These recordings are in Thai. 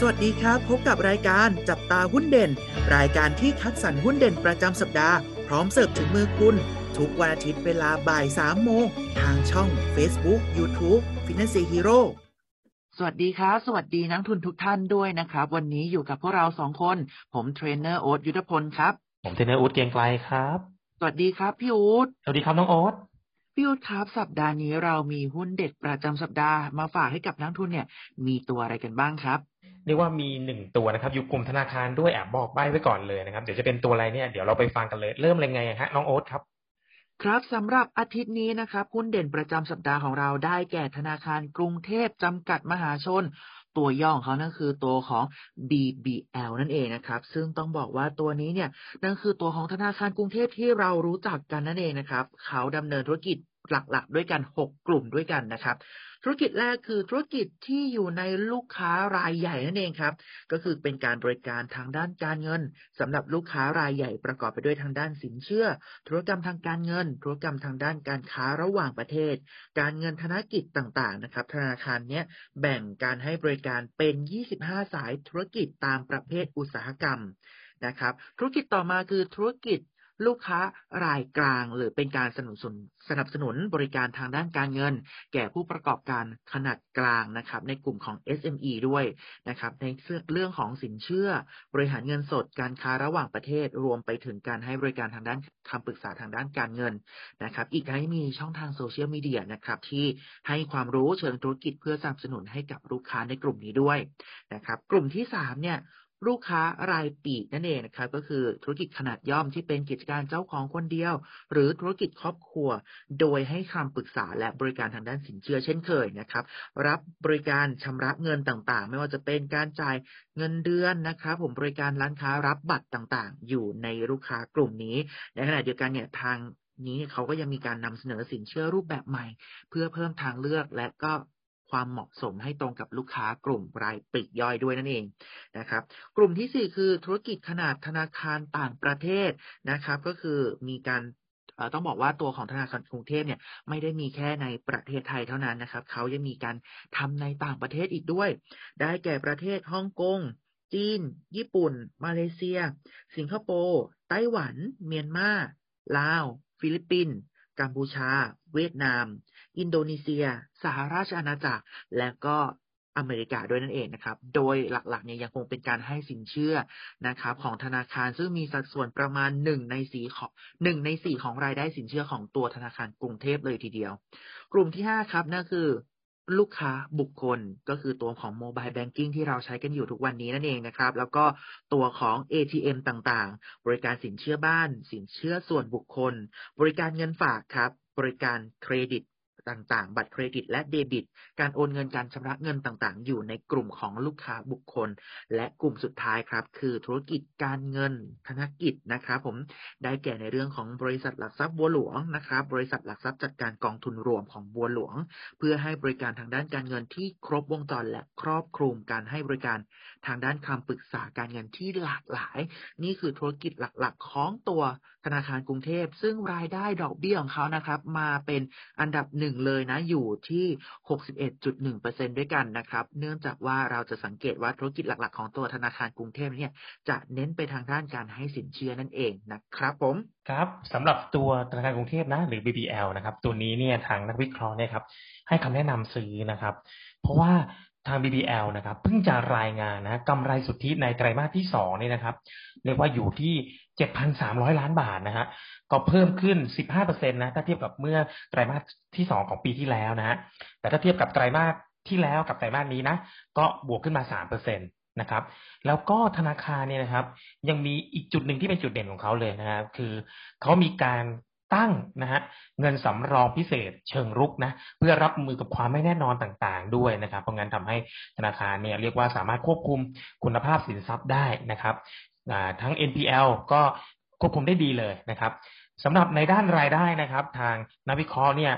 สวัสดีครับ พบกับรายการจับตาหุ้นเด่น รายการที่คัดสรรหุ้นเด่นประจำสัปดาห์ พร้อมเสิร์ฟถึงมือคุณ ทุกวันอาทิตย์เวลาบ่าย3โมง ทางช่อง Facebook YouTube Finance Hero สวัสดีครับ สวัสดีนักลงทุนทุกท่านด้วยนะครับ วันนี้อยู่กับพวกเราสองคน ผมเทรนเนอร์โอ๊ตยุทธพลครับ ผมเทรนเนอร์อู๊ดเกรียงไกลครับ สวัสดีครับพี่อู๊ดสวัสดีครับน้องโอ๊ตพี่อู๊ดครับสัปดาห์นี้เรามีหุ้นเด็ดประจำสัปดาห์มาฝากให้กับนักลงทุนเนี่ย มีตัวอะไรกันบ้างครับ เรียกว่ามีหนึ่งตัวนะครับ อยู่กลุ่มธนาคารด้วยแอบบอกใบ้ไว้ก่อนเลยนะครับ เดี๋ยวจะเป็นตัวอะไรเนี่ยเดี๋ยวเราไปฟังกันเลย เริ่มเลยไงฮะน้องโอ๊ตครับ ครับสำหรับอาทิตย์นี้นะครับหุ้นเด่นประจำสัปดาห์ของเราได้แก่ธนาคารกรุงเทพจำกัดมหาชน ตัวย่อของเขานั่นคือตัวของ BBL นั่นเองนะครับ ซึ่งต้องบอกว่าตัวนี้เนี่ยนั่นคือตัวของธนาคารกรุงเทพที่เรารู้จักกันนั่นเองนะครับ เขาดำเนินธุรกิจ หลักๆ ด้วยกัน 6 กลุ่มด้วยกันนะครับ ธุรกิจแรกคือธุรกิจที่อยู่ในลูกค้ารายใหญ่นั่นเองครับ ก็คือเป็นการบริการทางด้านการเงินสำหรับลูกค้ารายใหญ่ประกอบไปด้วยทางด้านสินเชื่อ ธุรกรรมทางการเงิน ธุรกรรมทางด้านการค้าระหว่างประเทศ การเงินธนกิจต่างๆนะครับ ธนาคารเนี้ยแบ่งการให้บริการเป็น 25 สายธุรกิจตามประเภทอุตสาหกรรมนะครับ ธุรกิจต่อมาคือธุรกิจ ลูกค้ารายกลาง หรือเป็นการสนับสนุนสนับสนุนบริการทางด้านการเงิน แก่ผู้ประกอบการขนาดกลางนะครับ ในกลุ่มของ SME ด้วยนะครับ ในเรื่องของสินเชื่อบริหารเงินสดการค้าระหว่างประเทศรวมไปถึงการให้บริการทางด้านคำปรึกษาทางด้านการเงินนะครับ อีกทั้งมีช่องทางโซเชียลมีเดียนะครับที่ให้ความรู้เชิงธุรกิจเพื่อสนับสนุนให้กับลูกค้าในกลุ่มนี้ด้วยนะครับ กลุ่มที่สามเนี่ย ลูกค้ารายปีกนั่นเองนะครับก็คือธุรกิจขนาดย่อมที่เป็นกิจการเจ้าของคนเดียว หรือธุรกิจครอบครัว โดยให้คำปรึกษาและบริการทางด้านสินเชื่อเช่นเคยนะครับ รับบริการชำระเงินต่างๆ ไม่ว่าจะเป็นการจ่ายเงินเดือนนะครับผมบริการร้านค้ารับบัตรต่างๆ อยู่ในลูกค้ากลุ่มนี้ ในขณะเดียวกันเนี่ยทางนี้เขาก็ยังมีการนำเสนอสินเชื่อรูปแบบใหม่ เพื่อเพิ่มทางเลือกและก็ ความเหมาะสมให้ตรงกับลูกค้ากลุ่มรายปลีกย่อยด้วยนั่นเองนะครับ กลุ่มที่สี่คือธุรกิจขนาดธนาคารต่างประเทศนะครับ ก็คือมีการต้องบอกว่าตัวของธนาคารกรุงเทพเนี่ยไม่ได้มีแค่ในประเทศไทยเท่านั้นนะครับเขายังมีการทำในต่างประเทศอีกด้วย ได้แก่ประเทศฮ่องกงจีน ญี่ปุ่น มาเลเซีย สิงคโปร์ ไต้หวัน เมียนมา ลาว ฟิลิปปินส์ กัมพูชา เวียดนาม อินโดนีเซีย สหราชอาณาจักร และก็อเมริกาด้วยนั่นเองนะครับ โดยหลักๆเนี่ยยังคงเป็นการให้สินเชื่อนะครับ ของธนาคารซึ่งมีสัดส่วนประมาณหนึ่งในสี่ของหนึ่งในสี่ของรายได้สินเชื่อของตัวธนาคารกรุงเทพเลยทีเดียว กลุ่มที่ห้าครับนั่นคือลูกค้าบุคคลก็คือตัวของโมบายแบงกิ้งที่เราใช้กันอยู่ทุกวันนี้นั่นเองนะครับ แล้วก็ตัวของ ATM ต่างๆ บริการสินเชื่อบ้าน สินเชื่อส่วนบุคคล บริการเงินฝากครับ บริการเครดิต ต่างๆ บัตรเครดิตและเดบิต การโอนเงินการชำระเงินต่างๆ อยู่ในกลุ่มของลูกค้าบุคคล และกลุ่มสุดท้ายครับ คือธุรกิจการเงินธนกิจนะครับผมได้แก่ในเรื่องของบริษัทหลักทรัพย์บัวหลวงนะครับ บริษัทหลักทรัพย์จัดการกองทุนรวมของบัวหลวง เพื่อให้บริการทางด้านการเงินที่ครบวงจรและครอบคลุมการให้บริการ ทางด้านคำปรึกษาการเงินที่หลากหลาย นี่คือธุรกิจหลักๆ ของตัวธนาคารกรุงเทพ ซึ่งรายได้ดอกเบี้ยของเขานะครับ มาเป็นอันดับหนึ่งเลยนะอยู่ที่ 61.1%ด้วยกันนะครับ เนื่องจากว่าเราจะสังเกตว่าธุรกิจหลักๆ ของตัวธนาคารกรุงเทพเนี่ยจะเน้นไปทางด้านการให้สินเชื่อนั่นเองนะครับผมครับสำหรับตัวธนาคารกรุงเทพนะ หรือ BBL นะครับ ตัวนี้เนี่ยทางนักวิเคราะห์เนี่ยครับให้คำแนะนำซื้อนะครับ เพราะว่า ทาง BBL นะครับเพิ่งจะรายงานนะกำไรสุทธิในไตรมาสที่สองนี่นะครับ เรียกว่าอยู่ที่ 7,300 ล้านบาทนะฮะก็เพิ่มขึ้น 15%นะถ้าเทียบกับเมื่อไตรมาสที่สองของปีที่แล้วนะฮะแต่ถ้าเทียบกับไตรมาสที่แล้วกับไตรมาสนี้นะ ก็บวกขึ้นมา 3%นะครับ แล้วก็ธนาคารเนี่ยนะครับ ยังมีอีกจุดหนึ่งที่เป็นจุดเด่นของเขาเลยนะครับ คือเขามีการ ตั้งนะฮะเงินสำรองพิเศษเชิงรุกนะเพื่อรับมือกับความไม่แน่นอนต่างๆ ด้วยนะครับ เพราะงั้นทำให้ธนาคารเนี่ยเรียกว่าสามารถควบคุมคุณภาพสินทรัพย์ได้นะครับทั้ง NPL ก็ควบคุมได้ดีเลยนะครับสำหรับในด้านรายได้นะครับ ทางนักวิเคราะห์เนี่ย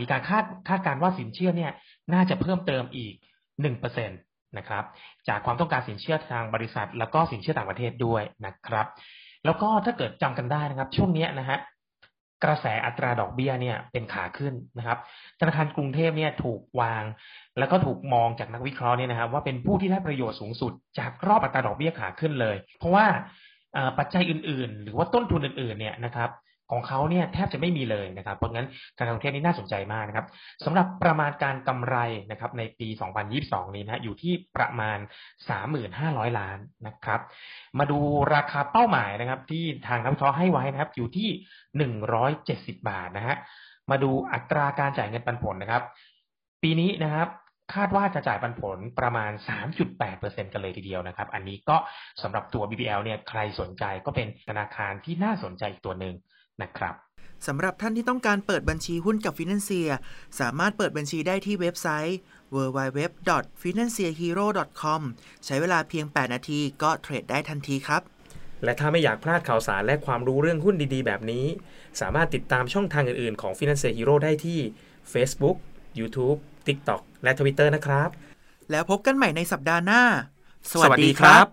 มีการคาดคาดการว่าสินเชื่อเนี่ยน่าจะเพิ่มเติมอีกหนึ่งเปอร์เซ็นตนะครับ จากความต้องการสินเชื่อทางบริษัท แล้วก็สินเชื่อต่างประเทศด้วยนะครับ แล้วก็ถ้าเกิดจำกันได้นะครับ ช่วงนี้นะฮะ กระแสอัตราดอกเบี้ยเนี่ยเป็นขาขึ้นนะครับธนาคารกรุงเทพเนี่ยถูกวาง แล้วก็ถูกมองจากนักวิเคราะห์เนี่ยนะครับว่าเป็นผู้ที่ได้ประโยชน์สูงสุด จากรอบอัตราดอกเบี้ยขาขึ้นเลย เพราะว่าปัจจัยอื่น ๆ หรือว่าต้นทุนอื่น ๆ เนี่ยนะครับ ของเขาเนี่ยแทบจะไม่มีเลยนะครับ เพราะงั้นการท่องเที่ยวนี้น่าสนใจมากนะครับสำหรับประมาณการกำไรนะครับในปี 2022 นี้นะอยู่ที่ประมาณ 3,500 ล้านนะครับ มาดูราคาเป้าหมายนะครับ ที่ทางนักวิเคราะห์ให้ไว้นะครับ อยู่ที่ 170 บาทนะฮะมาดูอัตราการจ่ายเงินปันผลนะครับ ปีนี้นะครับคาดว่าจะจ่ายปันผลประมาณ 3.8%กันเลยทีเดียวนะครับ อันนี้ก็สำหรับตัว BBL เนี่ยใครสนใจก็เป็นธนาคารที่น่าสนใจอีกตัวหนึ่ง นะครับสำหรับท่านที่ต้องการเปิดบัญชีหุ้นกับฟินแลนเซียสามารถเปิดบัญชีได้ที่เว็บไซต์ www.financehero.com ใช้เวลาเพียง 8 นาทีก็เทรดได้ทันทีครับ และถ้าไม่อยากพลาดข่าวสารและความรู้เรื่องหุ้นดีๆ แบบนี้ สามารถติดตามช่องทางอื่นๆ ของ Financial Hero ได้ที่ Facebook, YouTube, TikTok และ Twitter นะครับ แล้วพบกันใหม่ในสัปดาห์หน้า สวัสดีครับ